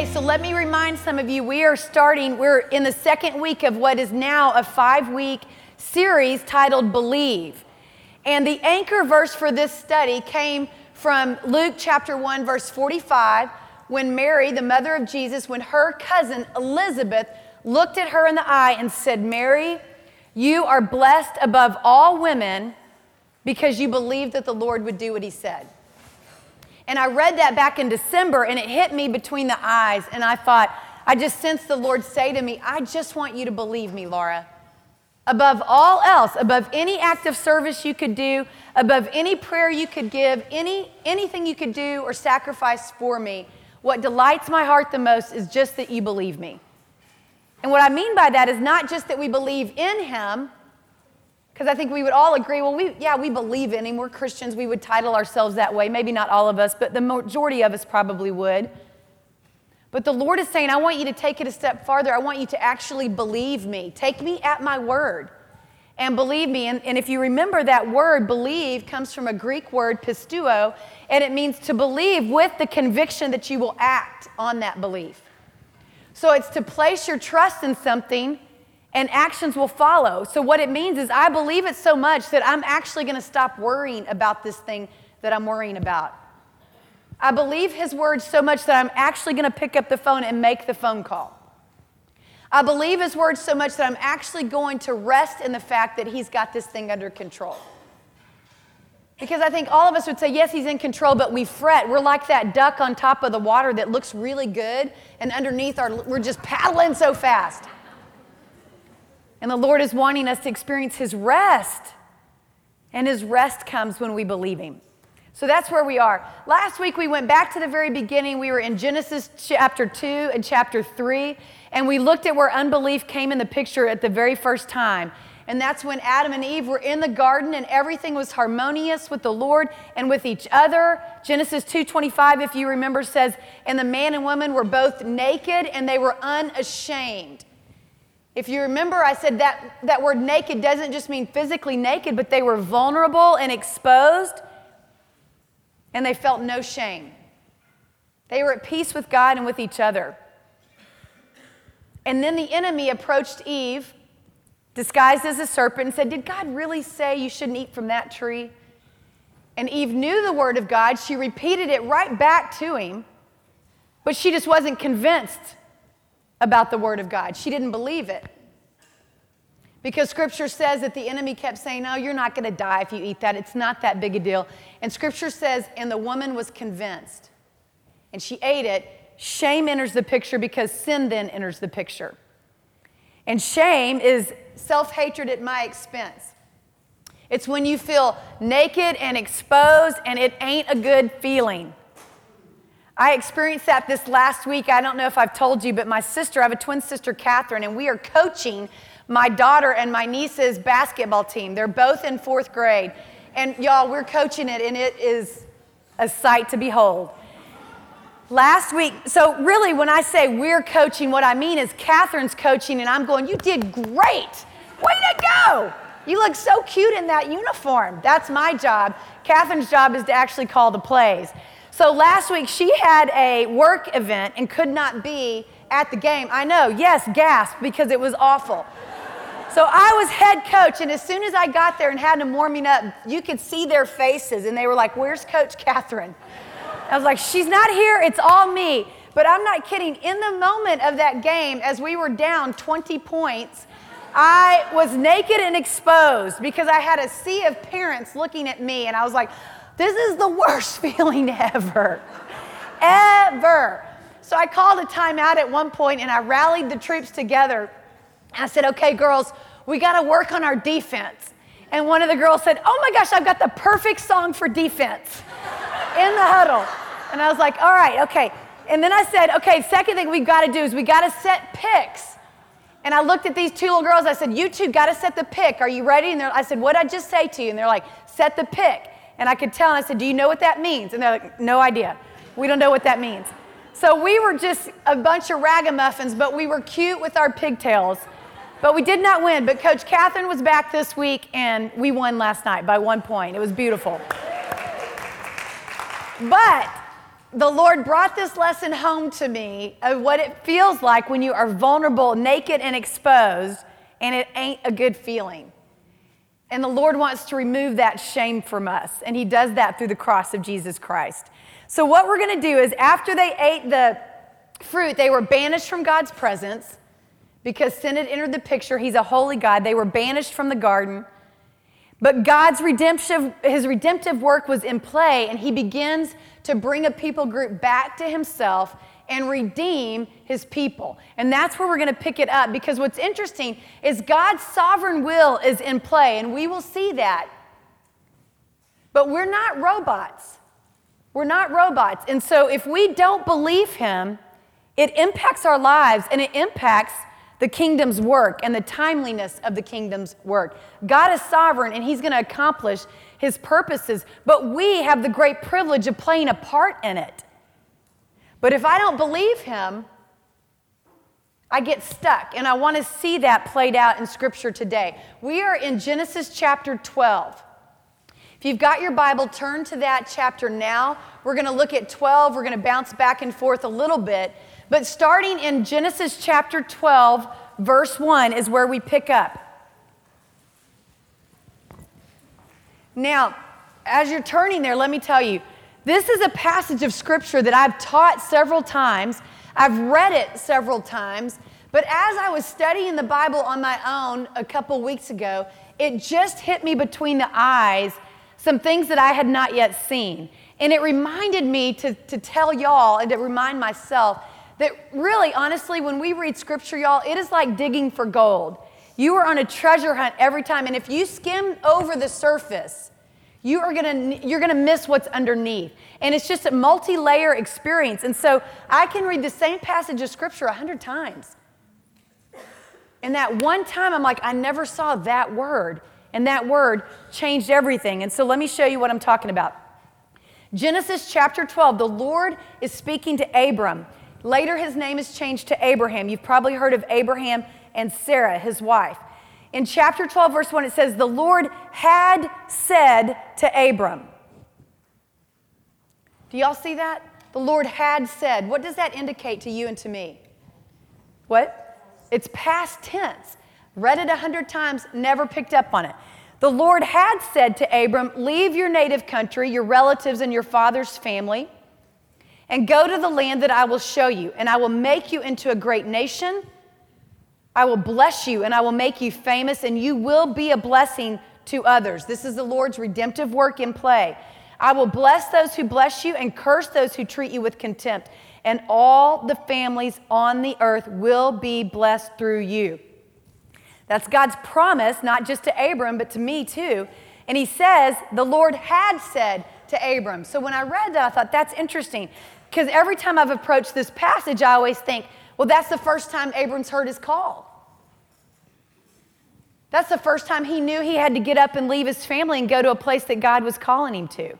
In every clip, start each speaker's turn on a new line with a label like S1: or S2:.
S1: Okay, so let me remind some of you we are starting, we're in the second week of what is now a five week series titled Believe. And the anchor verse for this study came from Luke chapter 1, verse 45, when Mary, the mother of Jesus, when her cousin Elizabeth looked at her in the eye and said, Mary, you are blessed above all women because you believed that the Lord would do what he said. And I read that back in December and it hit me between the eyes. And I thought, I just sensed the Lord say to me, I just want you to believe me, Laura. Above all else, above any act of service you could do, above any prayer you could give, any, anything you could do or sacrifice for me, what delights my heart the most is just that you believe me. And what I mean by that is not just that we believe in Him, because I think we would all agree, well, we, yeah, we believe in him. We're Christians. We would title ourselves that way. Maybe not all of us, but the majority of us probably would. But the Lord is saying, I want you to take it a step farther. I want you to actually believe me. Take me at my word and believe me. And, and if you remember that word, believe, comes from a Greek word, pisteuo, and it means to believe with the conviction that you will act on that belief. So it's to place your trust in something and actions will follow. So, what it means is, I believe it so much that I'm actually going to stop worrying about this thing that I'm worrying about. I believe his words so much that I'm actually going to pick up the phone and make the phone call. I believe his words so much that I'm actually going to rest in the fact that he's got this thing under control. Because I think all of us would say, yes, he's in control, but we fret. We're like that duck on top of the water that looks really good, and underneath our, we're just paddling so fast. And the Lord is wanting us to experience His rest. And His rest comes when we believe Him. So that's where we are. Last week we went back to the very beginning. We were in Genesis chapter 2 and chapter 3, and we looked at where unbelief came in the picture at the very first time. And that's when Adam and Eve were in the garden and everything was harmonious with the Lord and with each other. Genesis 2:25 if you remember says, "And the man and woman were both naked and they were unashamed." If you remember, I said that, that word naked doesn't just mean physically naked, but they were vulnerable and exposed, and they felt no shame. They were at peace with God and with each other. And then the enemy approached Eve, disguised as a serpent, and said, Did God really say you shouldn't eat from that tree? And Eve knew the word of God. She repeated it right back to him, but she just wasn't convinced about the Word of God. She didn't believe it. Because Scripture says that the enemy kept saying, No, you're not going to die if you eat that. It's not that big a deal. And Scripture says, And the woman was convinced. And she ate it. Shame enters the picture because sin then enters the picture. And shame is self hatred at my expense. It's when you feel naked and exposed and it ain't a good feeling. I experienced that this last week. I don't know if I've told you, but my sister, I have a twin sister, Catherine, and we are coaching my daughter and my niece's basketball team. They're both in fourth grade. And y'all, we're coaching it, and it is a sight to behold. Last week, so really, when I say we're coaching, what I mean is Catherine's coaching, and I'm going, You did great. Way to go. You look so cute in that uniform. That's my job. Catherine's job is to actually call the plays. So last week she had a work event and could not be at the game. I know, yes, gasp, because it was awful. So I was head coach, and as soon as I got there and had them warming up, you could see their faces, and they were like, Where's Coach Catherine? I was like, She's not here, it's all me. But I'm not kidding. In the moment of that game, as we were down 20 points, I was naked and exposed because I had a sea of parents looking at me, and I was like, this is the worst feeling ever. ever. So I called a timeout at one point and I rallied the troops together. I said, okay, girls, we got to work on our defense. And one of the girls said, oh my gosh, I've got the perfect song for defense in the huddle. And I was like, all right, okay. And then I said, okay, second thing we've got to do is we got to set picks. And I looked at these two little girls. I said, you two got to set the pick. Are you ready? And I said, what did I just say to you? And they're like, set the pick. And I could tell, and I said, Do you know what that means? And they're like, No idea. We don't know what that means. So we were just a bunch of ragamuffins, but we were cute with our pigtails. But we did not win. But Coach Catherine was back this week, and we won last night by one point. It was beautiful. But the Lord brought this lesson home to me of what it feels like when you are vulnerable, naked, and exposed, and it ain't a good feeling. And the Lord wants to remove that shame from us, and He does that through the cross of Jesus Christ. So, what we're gonna do is after they ate the fruit, they were banished from God's presence because sin had entered the picture. He's a holy God. They were banished from the garden. But God's redemptive, his redemptive work was in play, and he begins to bring a people group back to himself and redeem his people. And that's where we're going to pick it up because what's interesting is God's sovereign will is in play, and we will see that. But we're not robots. We're not robots. And so if we don't believe him, it impacts our lives and it impacts the kingdom's work and the timeliness of the kingdom's work. God is sovereign and He's going to accomplish His purposes, but we have the great privilege of playing a part in it. But if I don't believe Him, I get stuck, and I want to see that played out in Scripture today. We are in Genesis chapter 12. If you've got your Bible, turn to that chapter now. We're going to look at 12. We're going to bounce back and forth a little bit. But starting in Genesis chapter 12, verse 1 is where we pick up. Now, as you're turning there, let me tell you, this is a passage of scripture that I've taught several times. I've read it several times. But as I was studying the Bible on my own a couple weeks ago, it just hit me between the eyes some things that I had not yet seen. And it reminded me to, to tell y'all and to remind myself that really, honestly, when we read scripture, y'all, it is like digging for gold. You are on a treasure hunt every time, and if you skim over the surface, you are gonna you're gonna miss what's underneath. And it's just a multi-layer experience. And so I can read the same passage of scripture a hundred times. And that one time I'm like, I never saw that word. And that word changed everything. And so let me show you what I'm talking about. Genesis chapter 12, the Lord is speaking to Abram. Later, his name is changed to Abraham. You've probably heard of Abraham and Sarah, his wife. In chapter 12, verse 1, it says, The Lord had said to Abram. Do y'all see that? The Lord had said. What does that indicate to you and to me? What? It's past tense. Read it a hundred times, never picked up on it. The Lord had said to Abram, Leave your native country, your relatives, and your father's family and go to the land that I will show you, and I will make you into a great nation. I will bless you, and I will make you famous, and you will be a blessing to others. This is the Lord's redemptive work in play. I will bless those who bless you and curse those who treat you with contempt. And all the families on the earth will be blessed through you. That's God's promise, not just to Abram, but to me too. And he says, the Lord had said to Abram. So when I read that, I thought, that's interesting. Because every time I've approached this passage, I always think, well, that's the first time Abram's heard his call. That's the first time he knew he had to get up and leave his family and go to a place that God was calling him to.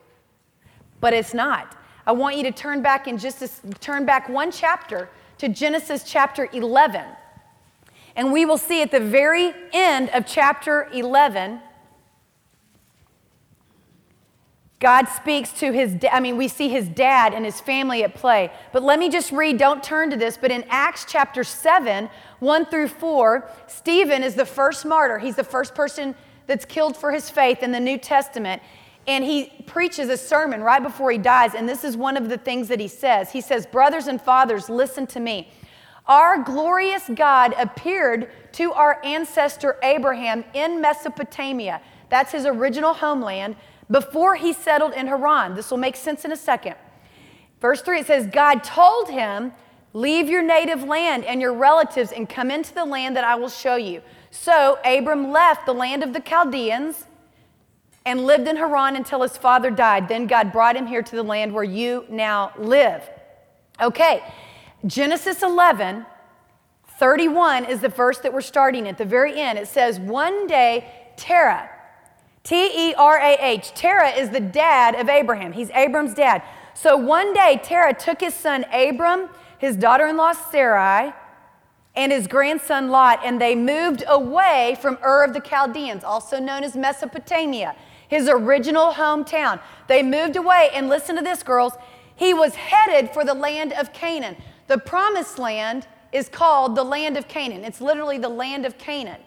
S1: But it's not. I want you to turn back and just turn back one chapter to Genesis chapter 11. And we will see at the very end of chapter 11 God speaks to his, da- I mean, we see his dad and his family at play. But let me just read, don't turn to this, but in Acts chapter 7, 1 through 4, Stephen is the first martyr. He's the first person that's killed for his faith in the New Testament. And he preaches a sermon right before he dies. And this is one of the things that he says. He says, Brothers and fathers, listen to me. Our glorious God appeared to our ancestor Abraham in Mesopotamia. That's his original homeland before he settled in Haran. This will make sense in a second. Verse 3 it says, God told him, Leave your native land and your relatives and come into the land that I will show you. So Abram left the land of the Chaldeans and lived in Haran until his father died. Then God brought him here to the land where you now live. Okay, Genesis 11, 31 is the verse that we're starting at the very end. It says, One day, Terah, T E R A H. Terah is the dad of Abraham. He's Abram's dad. So one day, Terah took his son Abram, his daughter in law Sarai, and his grandson Lot, and they moved away from Ur of the Chaldeans, also known as Mesopotamia, his original hometown. They moved away, and listen to this, girls. he was headed for the land of Canaan. The promised land is called the land of Canaan. It's literally the land of Canaan.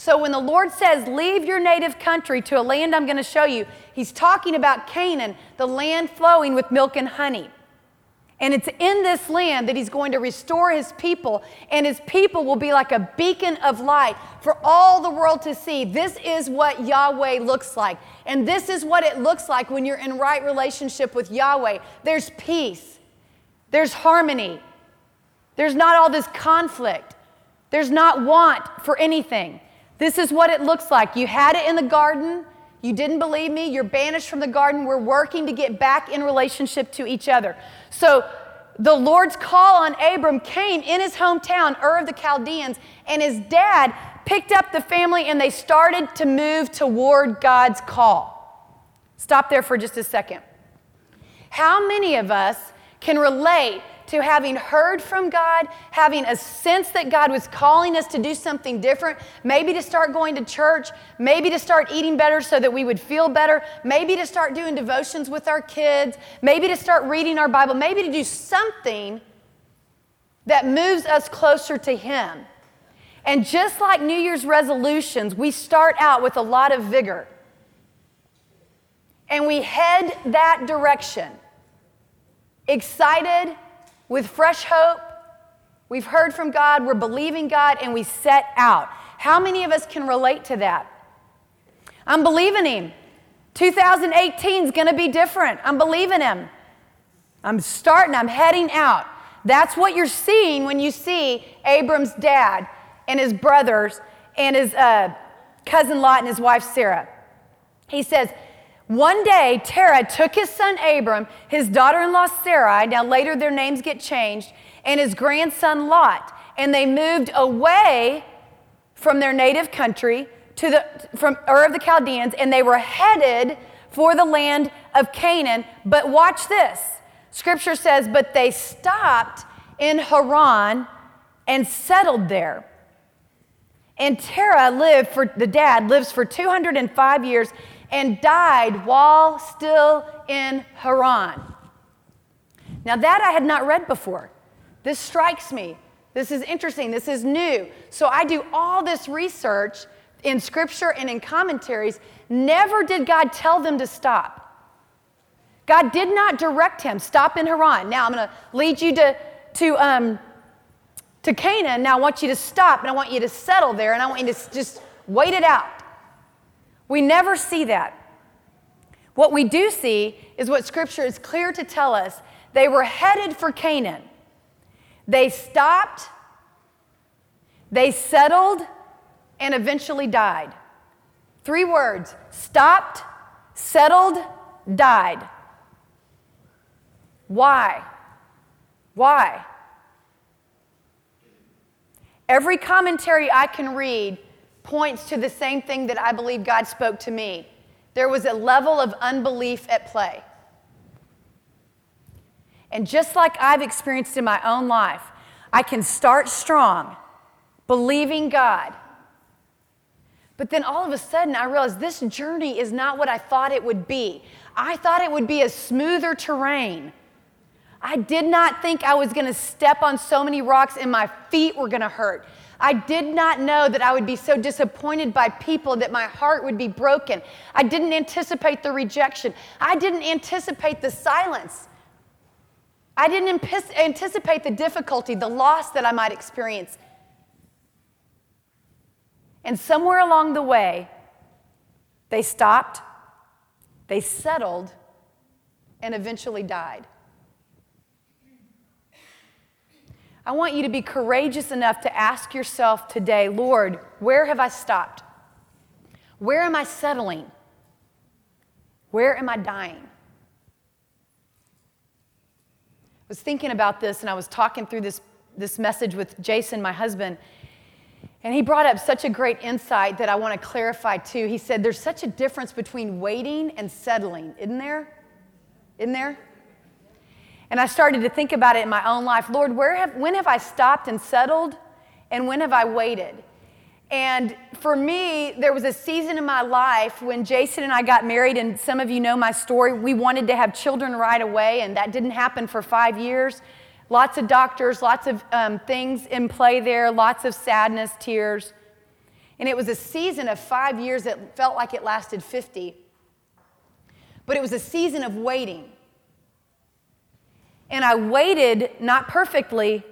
S1: So when the Lord says, Leave your native country to a land I'm going to show you, He's talking about Canaan, the land flowing with milk and honey. And it's in this land that he's going to restore his people, and his people will be like a beacon of light for all the world to see. This is what Yahweh looks like. And this is what it looks like when you're in right relationship with Yahweh. There's peace, there's harmony, there's not all this conflict, there's not want for anything. This is what it looks like. You had it in the garden. You didn't believe me. You're banished from the garden. We're working to get back in relationship to each other. So the Lord's call on Abram came in his hometown, Ur of the Chaldeans, and his dad picked up the family and they started to move toward God's call. Stop there for just a second. How many of us can relate to having heard from God, having a sense that God was calling us to do something different, maybe to start going to church, maybe to start eating better so that we would feel better, maybe to start doing devotions with our kids, maybe to start reading our Bible, maybe to do something that moves us closer to Him. And just like New Year's resolutions, we start out with a lot of vigor. And we head that direction, excited with fresh hope. We've heard from God, we're believing God, and we set out. How many of us can relate to that? I'm believing Him. 2018 is going to be different. I'm believing Him. I'm starting, I'm heading out. That's what you're seeing when you see Abram's dad and his brothers and his uh, cousin Lot and his wife Sarah. He says, one day, Terah took his son Abram, his daughter in law Sarai, now later their names get changed, and his grandson Lot, and they moved away from their native country to the, from Ur of the Chaldeans, and they were headed for the land of Canaan. But watch this scripture says, but they stopped in Haran and settled there. And Terah lived for, the dad lives for 205 years and died while still in Haran. Now, that I had not read before. This strikes me. This is interesting. This is new. So, I do all this research in scripture and in commentaries. Never did God tell them to stop. God did not direct him, stop in Haran. Now, I'm going to lead you to, to, um, to Canaan. Now, I want you to stop and I want you to settle there and I want you to just wait it out. We never see that. What we do see is what Scripture is clear to tell us. They were headed for Canaan. They stopped, they settled, and eventually died. Three words stopped, settled, died. Why? Why? Every commentary I can read points to the same thing that I believe God spoke to me. There was a level of unbelief at play. And just like I've experienced in my own life, I can start strong, believing God. But then all of a sudden, I realized this journey is not what I thought it would be. I thought it would be a smoother terrain. I did not think I was going to step on so many rocks and my feet were going to hurt. I did not know that I would be so disappointed by people that my heart would be broken. I didn't anticipate the rejection. I didn't anticipate the silence. I didn't anticipate the difficulty, the loss that I might experience. And somewhere along the way, they stopped, they settled, and eventually died. I want you to be courageous enough to ask yourself today, Lord, where have I stopped? Where am I settling? Where am I dying? I was thinking about this and I was talking through this, this message with Jason, my husband, and he brought up such a great insight that I want to clarify too. He said, There's such a difference between waiting and settling, isn't there? Isn't there? And I started to think about it in my own life. Lord, where have, when have I stopped and settled? And when have I waited? And for me, there was a season in my life when Jason and I got married, and some of you know my story. We wanted to have children right away, and that didn't happen for five years. Lots of doctors, lots of um, things in play there, lots of sadness, tears. And it was a season of five years that felt like it lasted 50. But it was a season of waiting. And I waited, not perfectly,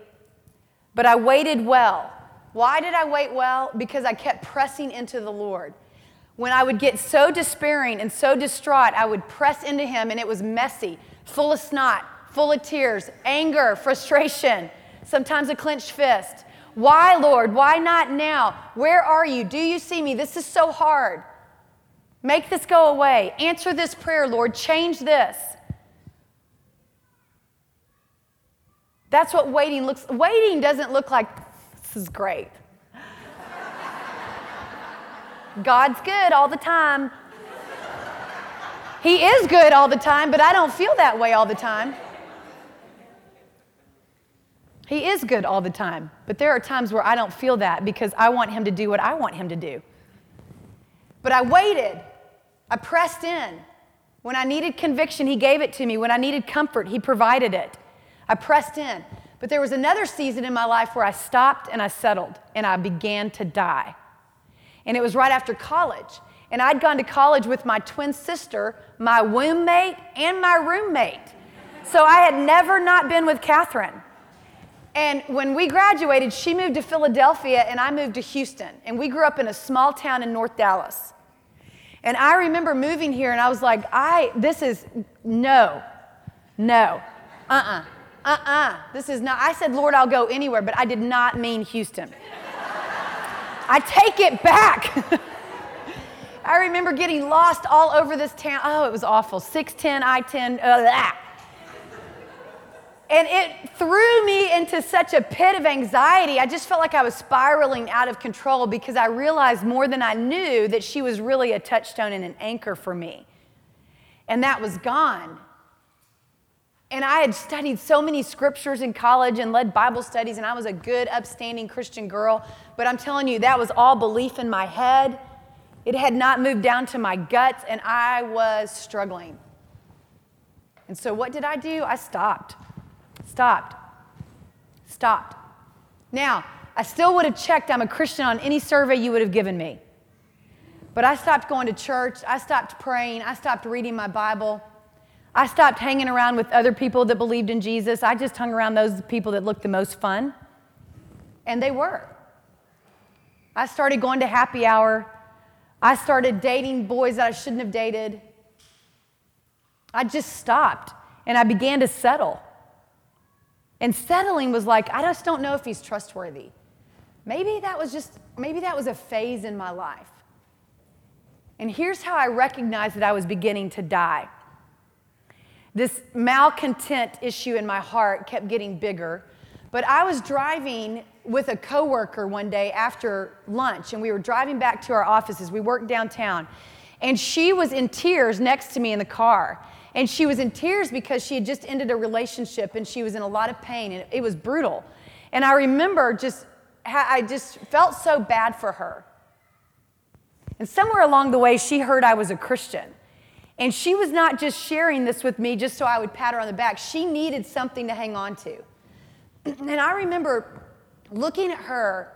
S1: but I waited well. Why did I wait well? Because I kept pressing into the Lord. When I would get so despairing and so distraught, I would press into Him, and it was messy, full of snot, full of tears, anger, frustration, sometimes a clenched fist. Why, Lord? Why not now? Where are you? Do you see me? This is so hard. Make this go away. Answer this prayer, Lord. Change this. That's what waiting looks waiting doesn't look like this is great. God's good all the time. He is good all the time, but I don't feel that way all the time. He is good all the time, but there are times where I don't feel that because I want Him to do what I want Him to do. But I waited, I pressed in. When I needed conviction, He gave it to me. When I needed comfort, He provided it. I pressed in. But there was another season in my life where I stopped and I settled and I began to die. And it was right after college. And I'd gone to college with my twin sister, my womb mate, and my roommate. So I had never not been with Catherine. And when we graduated, she moved to Philadelphia and I moved to Houston. And we grew up in a small town in North Dallas. And I remember moving here and I was like, I, this is, no, no, uh uh-uh. uh uh-uh, this is not. I said, Lord, I'll go anywhere, but I did not mean Houston. I take it back. I remember getting lost all over this town. Oh, it was awful. 610, I 10, uh, and it threw me into such a pit of anxiety. I just felt like I was spiraling out of control because I realized more than I knew that she was really a touchstone and an anchor for me. And that was gone. And I had studied so many scriptures in college and led Bible studies, and I was a good, upstanding Christian girl. But I'm telling you, that was all belief in my head. It had not moved down to my guts, and I was struggling. And so, what did I do? I stopped. Stopped. Stopped. Now, I still would have checked I'm a Christian on any survey you would have given me. But I stopped going to church. I stopped praying. I stopped reading my Bible. I stopped hanging around with other people that believed in Jesus. I just hung around those people that looked the most fun. And they were. I started going to happy hour. I started dating boys that I shouldn't have dated. I just stopped and I began to settle. And settling was like, I just don't know if he's trustworthy. Maybe that was just, maybe that was a phase in my life. And here's how I recognized that I was beginning to die. This malcontent issue in my heart kept getting bigger. But I was driving with a coworker one day after lunch, and we were driving back to our offices. We worked downtown. And she was in tears next to me in the car. And she was in tears because she had just ended a relationship and she was in a lot of pain, and it was brutal. And I remember just, I just felt so bad for her. And somewhere along the way, she heard I was a Christian. And she was not just sharing this with me just so I would pat her on the back. She needed something to hang on to. And I remember looking at her,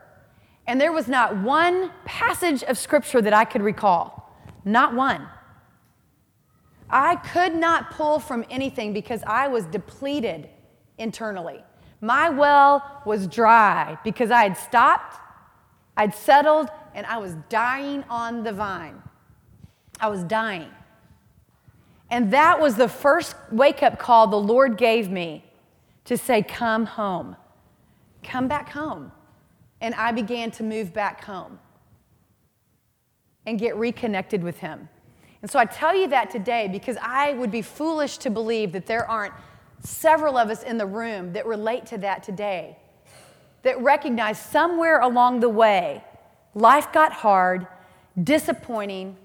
S1: and there was not one passage of scripture that I could recall. Not one. I could not pull from anything because I was depleted internally. My well was dry because I had stopped, I'd settled, and I was dying on the vine. I was dying. And that was the first wake up call the Lord gave me to say, Come home. Come back home. And I began to move back home and get reconnected with Him. And so I tell you that today because I would be foolish to believe that there aren't several of us in the room that relate to that today, that recognize somewhere along the way, life got hard, disappointing,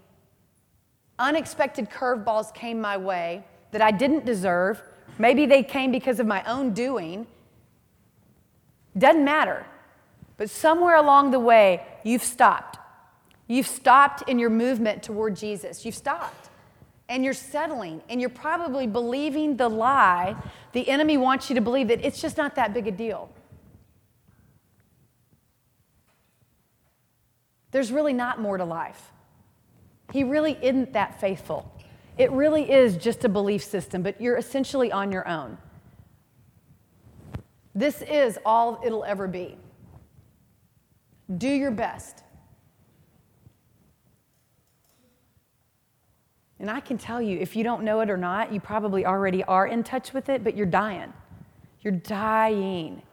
S1: unexpected curveballs came my way that I didn't deserve. Maybe they came because of my own doing. Doesn't matter. But somewhere along the way, you've stopped. You've stopped in your movement toward Jesus. You've stopped. And you're settling, and you're probably believing the lie the enemy wants you to believe that it's just not that big a deal. There's really not more to life. He really isn't that faithful. It really is just a belief system, but you're essentially on your own. This is all it'll ever be. Do your best. And I can tell you, if you don't know it or not, you probably already are in touch with it, but you're dying. You're dying.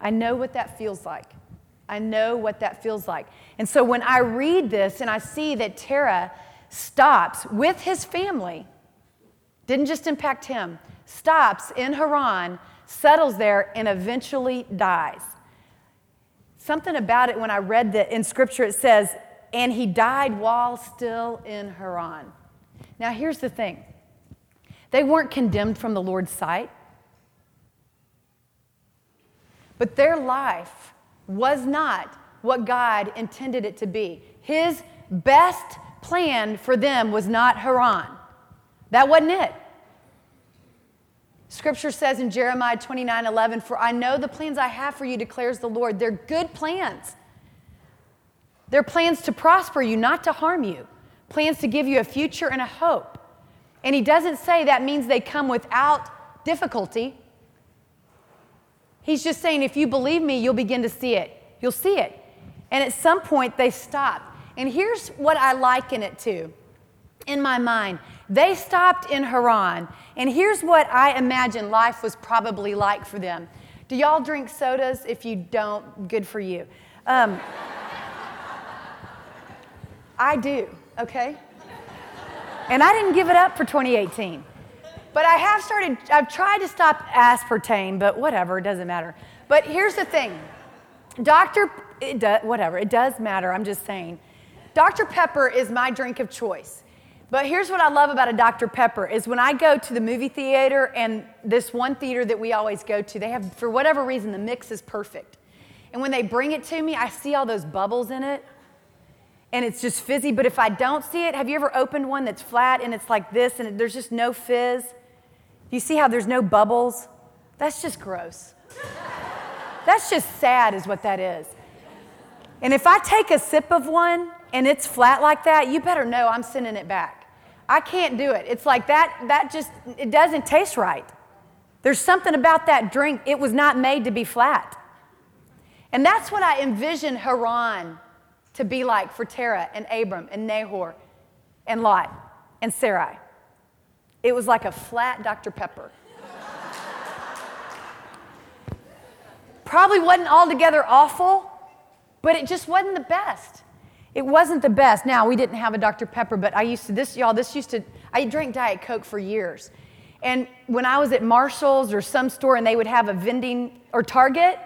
S1: I know what that feels like. I know what that feels like. And so when I read this and I see that Terah stops with his family, didn't just impact him, stops in Haran, settles there, and eventually dies. Something about it when I read that in scripture, it says, and he died while still in Haran. Now, here's the thing they weren't condemned from the Lord's sight, but their life was not what God intended it to be. His best plan for them was not Haran. That wasn't it. Scripture says in Jeremiah 29 11, For I know the plans I have for you, declares the Lord. They're good plans. They're plans to prosper you, not to harm you, plans to give you a future and a hope. And he doesn't say that means they come without difficulty. He's just saying, if you believe me, you'll begin to see it. You'll see it. And at some point, they stop. And here's what I liken it to in my mind. They stopped in Haran, and here's what I imagine life was probably like for them. Do y'all drink sodas? If you don't, good for you. Um, I do, okay? And I didn't give it up for 2018. But I have started, I've tried to stop aspartame, but whatever, it doesn't matter. But here's the thing Dr. It does, whatever, it does matter, I'm just saying. Dr. Pepper is my drink of choice. But here's what I love about a Dr. Pepper is when I go to the movie theater and this one theater that we always go to, they have, for whatever reason, the mix is perfect. And when they bring it to me, I see all those bubbles in it and it's just fizzy. But if I don't see it, have you ever opened one that's flat and it's like this and there's just no fizz? You see how there's no bubbles? That's just gross. That's just sad, is what that is. And if I take a sip of one and it's flat like that, you better know I'm sending it back. I can't do it. It's like that, that just, it doesn't taste right. There's something about that drink, it was not made to be flat. And that's what I envision Haran to be like for Terah and Abram and Nahor and Lot and Sarai. It was like a flat Dr. Pepper. Probably wasn't altogether awful, but it just wasn't the best. It wasn't the best. Now, we didn't have a Dr. Pepper, but I used to, this, y'all, this used to, I drank Diet Coke for years. And when I was at Marshall's or some store and they would have a vending, or Target,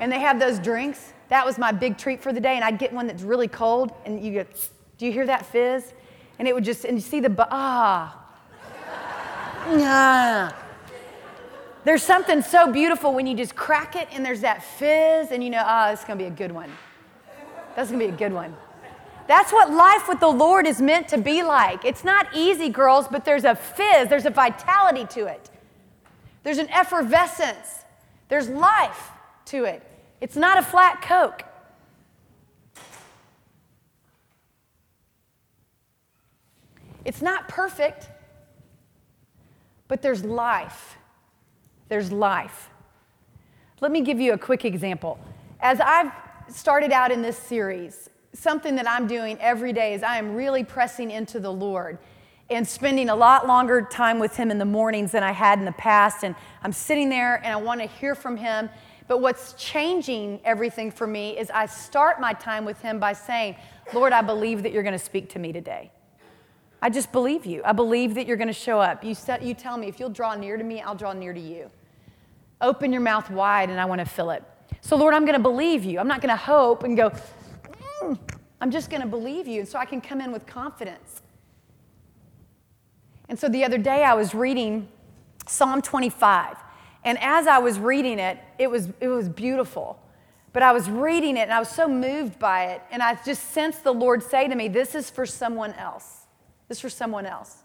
S1: and they have those drinks, that was my big treat for the day. And I'd get one that's really cold, and you get, do you hear that fizz? And it would just, and you see the, ah, ah. There's something so beautiful when you just crack it and there's that fizz, and you know, ah, oh, it's gonna be a good one. That's gonna be a good one. That's what life with the Lord is meant to be like. It's not easy, girls, but there's a fizz, there's a vitality to it. There's an effervescence, there's life to it. It's not a flat Coke. It's not perfect, but there's life there's life. Let me give you a quick example. As I've started out in this series, something that I'm doing every day is I am really pressing into the Lord and spending a lot longer time with Him in the mornings than I had in the past. And I'm sitting there and I want to hear from Him. But what's changing everything for me is I start my time with Him by saying, Lord, I believe that you're going to speak to me today. I just believe you. I believe that you're going to show up. You, set, you tell me, if you'll draw near to me, I'll draw near to you. Open your mouth wide and I want to fill it. So, Lord, I'm going to believe you. I'm not going to hope and go, mm. I'm just going to believe you. And so I can come in with confidence. And so the other day I was reading Psalm 25. And as I was reading it, it was, it was beautiful. But I was reading it and I was so moved by it. And I just sensed the Lord say to me, This is for someone else. This is for someone else.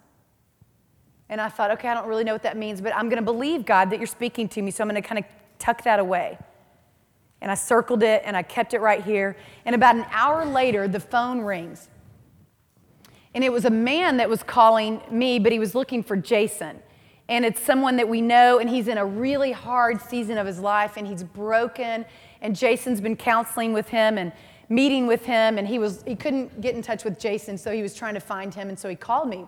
S1: And I thought, okay, I don't really know what that means, but I'm going to believe, God, that you're speaking to me. So I'm going to kind of tuck that away. And I circled it and I kept it right here. And about an hour later, the phone rings. And it was a man that was calling me, but he was looking for Jason. And it's someone that we know, and he's in a really hard season of his life, and he's broken. And Jason's been counseling with him and meeting with him, and he was he couldn't get in touch with Jason, so he was trying to find him, and so he called me.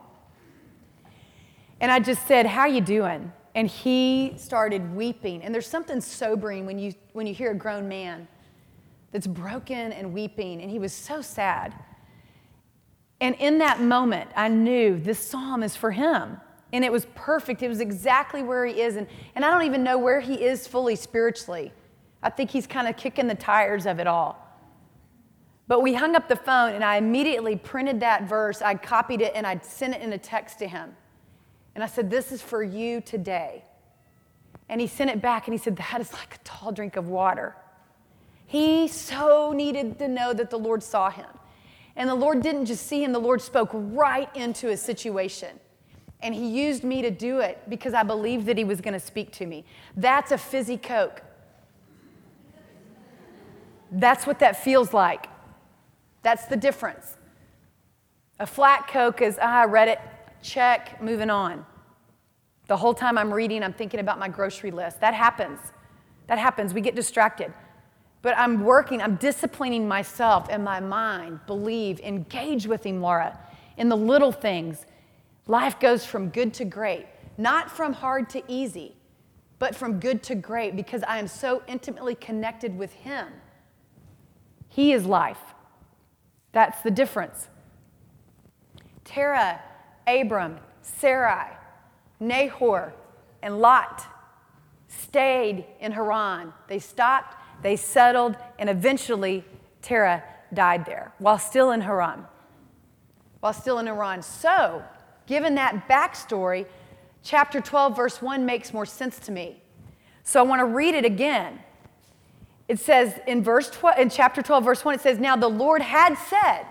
S1: And I just said, How you doing? And he started weeping. And there's something sobering when you, when you hear a grown man that's broken and weeping. And he was so sad. And in that moment, I knew this psalm is for him. And it was perfect. It was exactly where he is. And, and I don't even know where he is fully spiritually. I think he's kind of kicking the tires of it all. But we hung up the phone, and I immediately printed that verse. I copied it, and I sent it in a text to him. And I said, This is for you today. And he sent it back and he said, That is like a tall drink of water. He so needed to know that the Lord saw him. And the Lord didn't just see him, the Lord spoke right into his situation. And he used me to do it because I believed that he was going to speak to me. That's a fizzy Coke. That's what that feels like. That's the difference. A flat Coke is, ah, I read it, check, moving on. The whole time I'm reading, I'm thinking about my grocery list. That happens. That happens. We get distracted. But I'm working, I'm disciplining myself and my mind. Believe, engage with Him, Laura, in the little things. Life goes from good to great, not from hard to easy, but from good to great because I am so intimately connected with Him. He is life. That's the difference. Terah Abram, Sarai, Nahor, and Lot stayed in Haran. They stopped, they settled, and eventually Terah died there while still in Haran. While still in Haran. So, given that backstory, chapter 12, verse 1 makes more sense to me. So I want to read it again. It says in verse 12, in chapter 12, verse 1, it says, Now the Lord had said,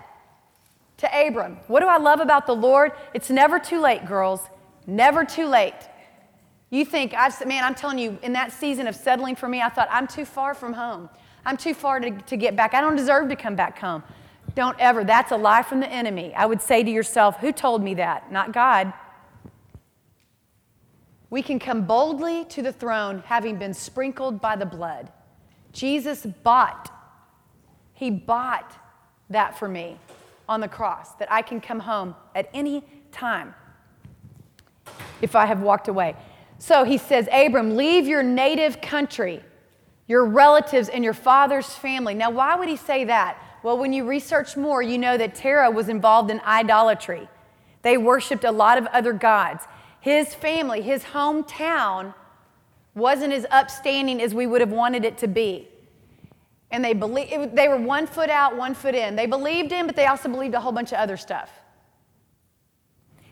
S1: to Abram. What do I love about the Lord? It's never too late, girls. Never too late. You think, I've, man, I'm telling you, in that season of settling for me, I thought, I'm too far from home. I'm too far to, to get back. I don't deserve to come back home. Don't ever. That's a lie from the enemy. I would say to yourself, who told me that? Not God. We can come boldly to the throne having been sprinkled by the blood. Jesus bought, He bought that for me on the cross, that I can come home at any time if I have walked away. So he says, Abram, leave your native country, your relatives, and your father's family. Now, why would he say that? Well, when you research more, you know that Terah was involved in idolatry. They worshiped a lot of other gods. His family, his hometown, wasn't as upstanding as we would have wanted it to be. And they, believe, they were one foot out, one foot in. They believed him, but they also believed a whole bunch of other stuff.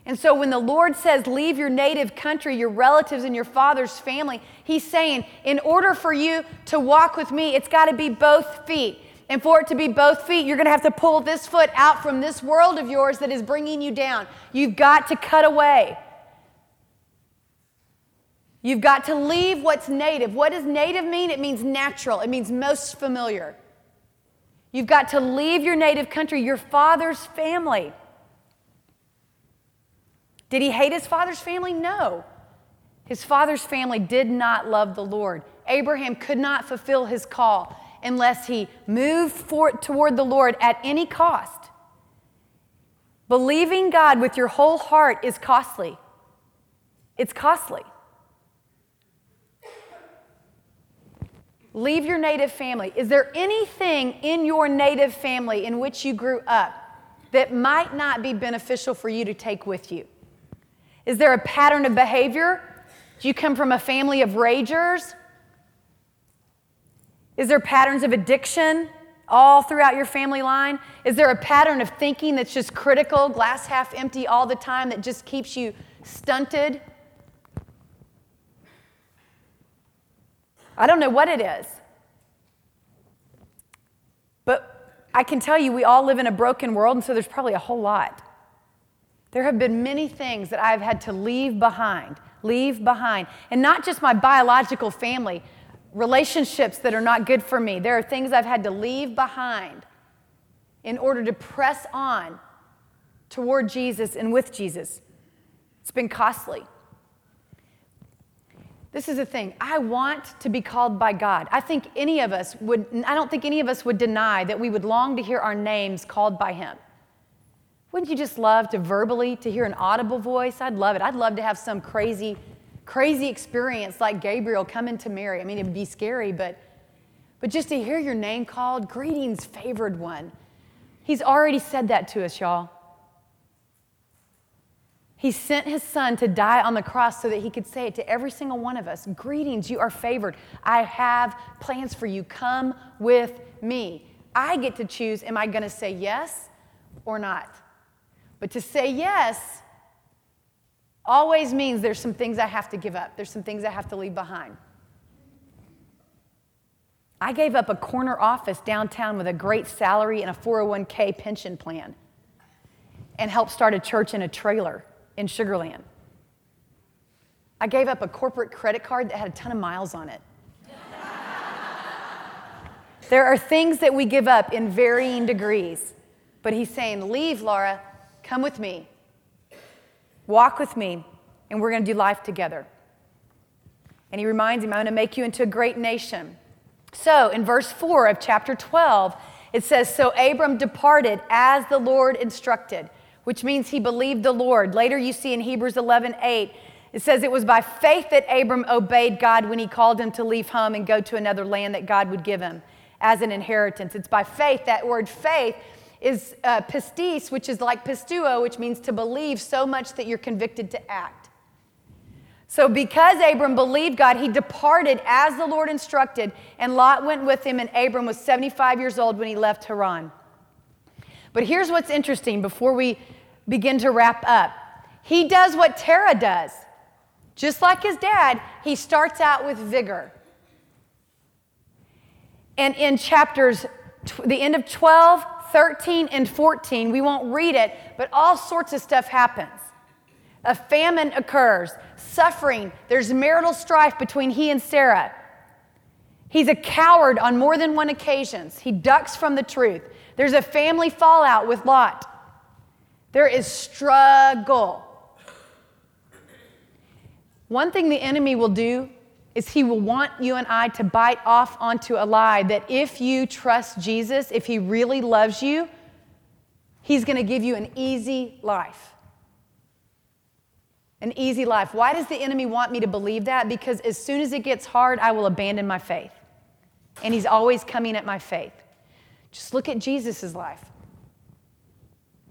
S1: And so when the Lord says, Leave your native country, your relatives, and your father's family, He's saying, In order for you to walk with me, it's got to be both feet. And for it to be both feet, you're going to have to pull this foot out from this world of yours that is bringing you down. You've got to cut away. You've got to leave what's native. What does native mean? It means natural, it means most familiar. You've got to leave your native country, your father's family. Did he hate his father's family? No. His father's family did not love the Lord. Abraham could not fulfill his call unless he moved toward the Lord at any cost. Believing God with your whole heart is costly. It's costly. Leave your native family. Is there anything in your native family in which you grew up that might not be beneficial for you to take with you? Is there a pattern of behavior? Do you come from a family of ragers? Is there patterns of addiction all throughout your family line? Is there a pattern of thinking that's just critical, glass half empty all the time that just keeps you stunted? I don't know what it is. But I can tell you, we all live in a broken world, and so there's probably a whole lot. There have been many things that I've had to leave behind, leave behind. And not just my biological family, relationships that are not good for me. There are things I've had to leave behind in order to press on toward Jesus and with Jesus. It's been costly. This is the thing. I want to be called by God. I think any of us would, I don't think any of us would deny that we would long to hear our names called by Him. Wouldn't you just love to verbally to hear an audible voice? I'd love it. I'd love to have some crazy, crazy experience like Gabriel coming to Mary. I mean, it'd be scary, but but just to hear your name called, greetings, favored one. He's already said that to us, y'all. He sent his son to die on the cross so that he could say it to every single one of us Greetings, you are favored. I have plans for you. Come with me. I get to choose am I going to say yes or not? But to say yes always means there's some things I have to give up, there's some things I have to leave behind. I gave up a corner office downtown with a great salary and a 401k pension plan and helped start a church in a trailer in Sugarland. I gave up a corporate credit card that had a ton of miles on it. there are things that we give up in varying degrees, but he's saying, Leave, Laura, come with me, walk with me, and we're going to do life together. And he reminds him, I'm going to make you into a great nation. So in verse 4 of chapter 12, it says, So Abram departed as the Lord instructed which means he believed the Lord. Later, you see in Hebrews 11 8, it says it was by faith that Abram obeyed God when he called him to leave home and go to another land that God would give him as an inheritance. It's by faith. That word faith is uh, pistis, which is like pisteuo, which means to believe so much that you're convicted to act. So, because Abram believed God, he departed as the Lord instructed, and Lot went with him, and Abram was 75 years old when he left Haran. But here's what's interesting before we begin to wrap up. He does what Terah does. Just like his dad, he starts out with vigor. And in chapters, the end of 12, 13, and 14, we won't read it, but all sorts of stuff happens. A famine occurs, suffering, there's marital strife between he and Sarah. He's a coward on more than one occasions. He ducks from the truth. There's a family fallout with Lot. There is struggle. One thing the enemy will do is he will want you and I to bite off onto a lie that if you trust Jesus, if he really loves you, he's going to give you an easy life. An easy life. Why does the enemy want me to believe that? Because as soon as it gets hard, I will abandon my faith. And he's always coming at my faith. Just look at Jesus' life.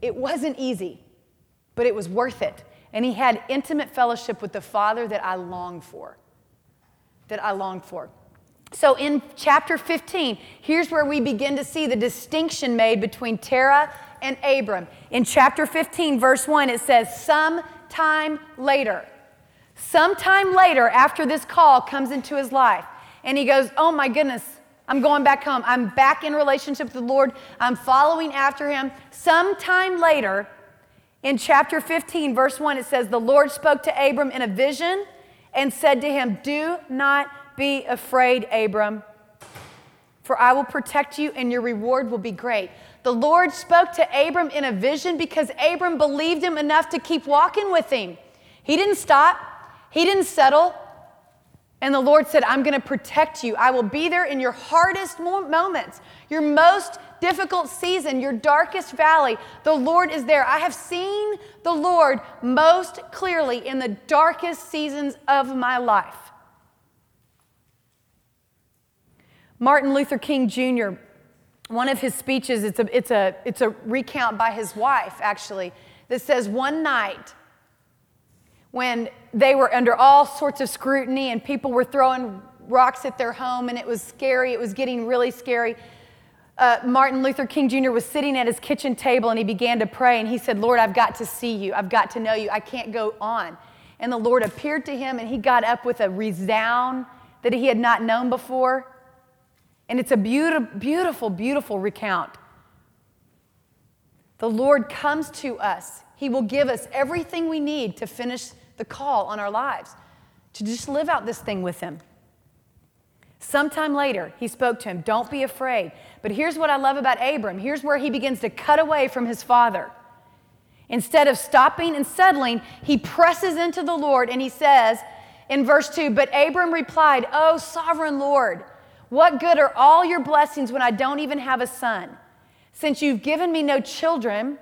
S1: It wasn't easy, but it was worth it. And he had intimate fellowship with the Father that I longed for. That I longed for. So in chapter 15, here's where we begin to see the distinction made between Terah and Abram. In chapter 15, verse 1, it says, Sometime later. Sometime later, after this call comes into his life, and he goes, Oh my goodness, I'm going back home. I'm back in relationship with the Lord. I'm following after him. Sometime later, in chapter 15, verse 1, it says, The Lord spoke to Abram in a vision and said to him, Do not be afraid, Abram, for I will protect you and your reward will be great. The Lord spoke to Abram in a vision because Abram believed him enough to keep walking with him. He didn't stop, he didn't settle. And the Lord said, I'm going to protect you. I will be there in your hardest moments, your most difficult season, your darkest valley. The Lord is there. I have seen the Lord most clearly in the darkest seasons of my life. Martin Luther King Jr., one of his speeches, it's a, it's a, it's a recount by his wife, actually, that says, One night, when they were under all sorts of scrutiny and people were throwing rocks at their home and it was scary. It was getting really scary. Uh, Martin Luther King Jr. was sitting at his kitchen table and he began to pray and he said, Lord, I've got to see you. I've got to know you. I can't go on. And the Lord appeared to him and he got up with a resound that he had not known before. And it's a beautiful, beautiful, beautiful recount. The Lord comes to us. He will give us everything we need to finish the call on our lives, to just live out this thing with Him. Sometime later, he spoke to him, Don't be afraid. But here's what I love about Abram. Here's where he begins to cut away from his father. Instead of stopping and settling, he presses into the Lord and he says in verse 2 But Abram replied, Oh, sovereign Lord, what good are all your blessings when I don't even have a son? Since you've given me no children,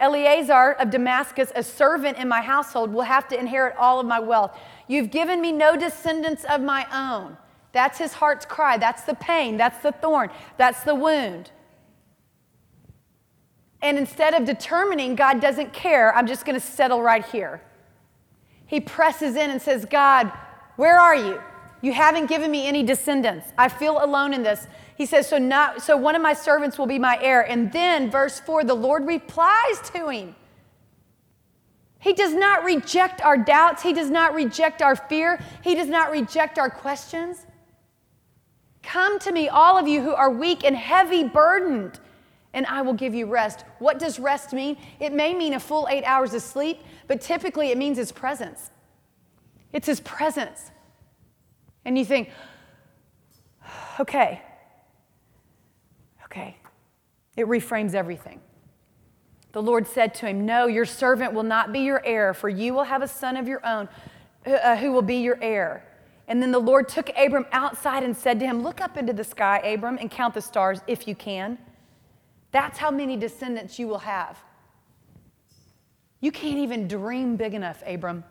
S1: Eliezer of Damascus, a servant in my household, will have to inherit all of my wealth. You've given me no descendants of my own. That's his heart's cry. That's the pain. That's the thorn. That's the wound. And instead of determining God doesn't care, I'm just going to settle right here. He presses in and says, God, where are you? You haven't given me any descendants. I feel alone in this. He says, so, not, so one of my servants will be my heir. And then, verse 4, the Lord replies to him. He does not reject our doubts. He does not reject our fear. He does not reject our questions. Come to me, all of you who are weak and heavy burdened, and I will give you rest. What does rest mean? It may mean a full eight hours of sleep, but typically it means His presence. It's His presence. And you think, okay, okay. It reframes everything. The Lord said to him, No, your servant will not be your heir, for you will have a son of your own uh, who will be your heir. And then the Lord took Abram outside and said to him, Look up into the sky, Abram, and count the stars if you can. That's how many descendants you will have. You can't even dream big enough, Abram.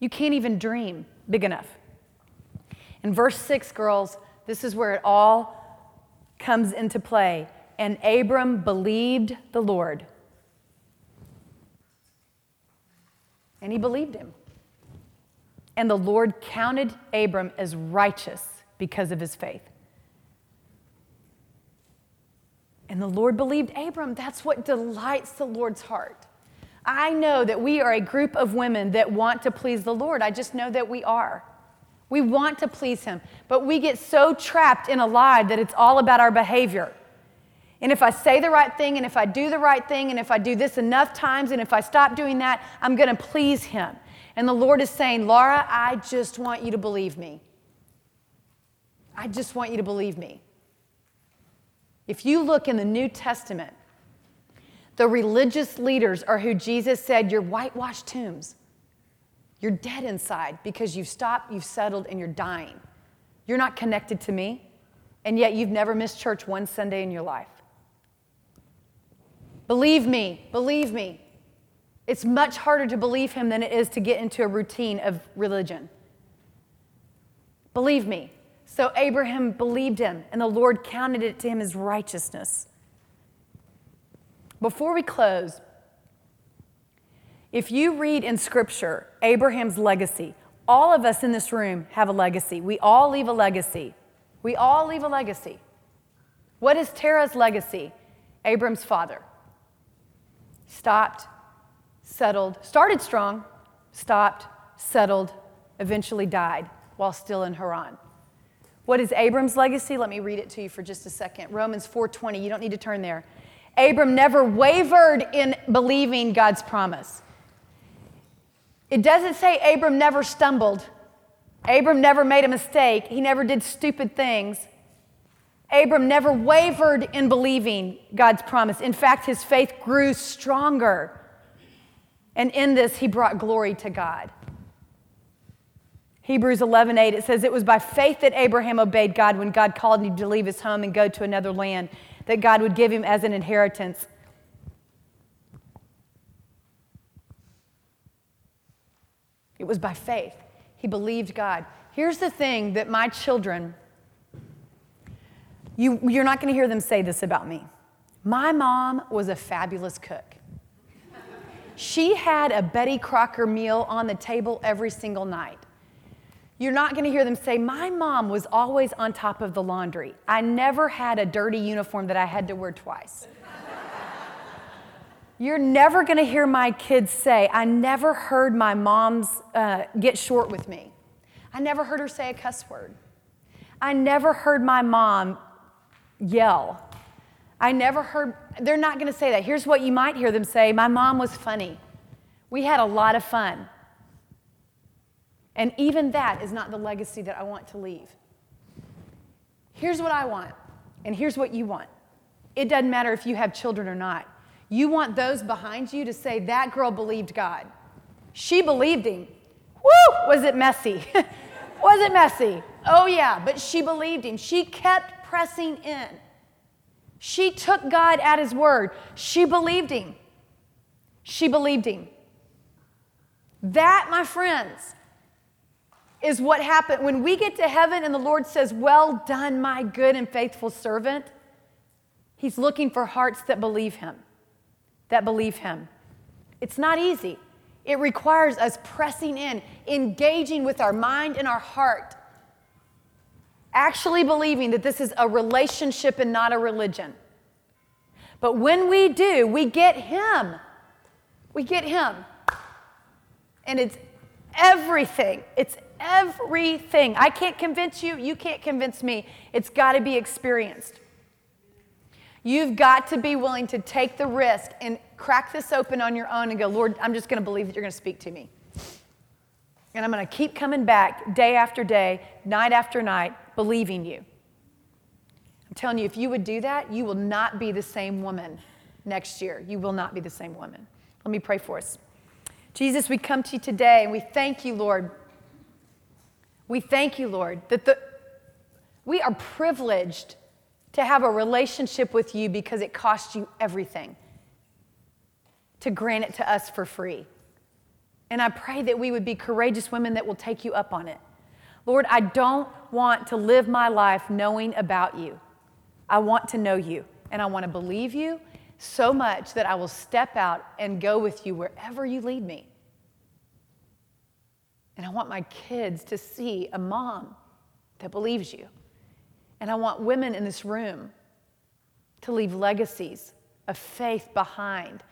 S1: You can't even dream big enough. In verse 6, girls, this is where it all comes into play. And Abram believed the Lord. And he believed him. And the Lord counted Abram as righteous because of his faith. And the Lord believed Abram. That's what delights the Lord's heart. I know that we are a group of women that want to please the Lord. I just know that we are. We want to please Him, but we get so trapped in a lie that it's all about our behavior. And if I say the right thing, and if I do the right thing, and if I do this enough times, and if I stop doing that, I'm going to please Him. And the Lord is saying, Laura, I just want you to believe me. I just want you to believe me. If you look in the New Testament, the religious leaders are who Jesus said, You're whitewashed tombs. You're dead inside because you've stopped, you've settled, and you're dying. You're not connected to me, and yet you've never missed church one Sunday in your life. Believe me, believe me. It's much harder to believe him than it is to get into a routine of religion. Believe me. So Abraham believed him, and the Lord counted it to him as righteousness. Before we close, if you read in Scripture Abraham's legacy, all of us in this room have a legacy. We all leave a legacy. We all leave a legacy. What is Terah's legacy? Abram's father. Stopped, settled, started strong, stopped, settled, eventually died while still in Haran. What is Abram's legacy? Let me read it to you for just a second. Romans 4:20. You don't need to turn there. Abram never wavered in believing God's promise. It doesn't say Abram never stumbled. Abram never made a mistake. He never did stupid things. Abram never wavered in believing God's promise. In fact, his faith grew stronger. And in this, he brought glory to God. Hebrews 11, 8, it says, It was by faith that Abraham obeyed God when God called him to leave his home and go to another land that God would give him as an inheritance. It was by faith. He believed God. Here's the thing that my children, you, you're not going to hear them say this about me. My mom was a fabulous cook. She had a Betty Crocker meal on the table every single night. You're not going to hear them say, My mom was always on top of the laundry. I never had a dirty uniform that I had to wear twice. You're never going to hear my kids say, I never heard my mom's uh, get short with me. I never heard her say a cuss word. I never heard my mom yell. I never heard, they're not going to say that. Here's what you might hear them say My mom was funny. We had a lot of fun. And even that is not the legacy that I want to leave. Here's what I want, and here's what you want. It doesn't matter if you have children or not. You want those behind you to say, That girl believed God. She believed him. Woo! Was it messy? was it messy? Oh, yeah, but she believed him. She kept pressing in. She took God at his word. She believed him. She believed him. That, my friends, is what happened. When we get to heaven and the Lord says, Well done, my good and faithful servant, He's looking for hearts that believe Him, that believe Him. It's not easy. It requires us pressing in, engaging with our mind and our heart, actually believing that this is a relationship and not a religion. But when we do, we get Him. We get Him. And it's everything. It's everything. I can't convince you, you can't convince me. It's got to be experienced. You've got to be willing to take the risk and crack this open on your own and go, Lord, I'm just going to believe that you're going to speak to me. And I'm going to keep coming back day after day, night after night, believing you. I'm telling you, if you would do that, you will not be the same woman next year. You will not be the same woman. Let me pray for us. Jesus, we come to you today and we thank you, Lord. We thank you, Lord, that the, we are privileged to have a relationship with you because it costs you everything to grant it to us for free. And I pray that we would be courageous women that will take you up on it. Lord, I don't want to live my life knowing about you. I want to know you and I want to believe you so much that I will step out and go with you wherever you lead me. And I want my kids to see a mom that believes you. And I want women in this room to leave legacies of faith behind.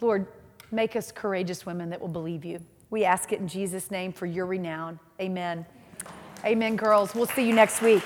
S1: Lord, make us courageous women that will believe you. We ask it in Jesus' name for your renown. Amen. Amen, girls. We'll see you next week.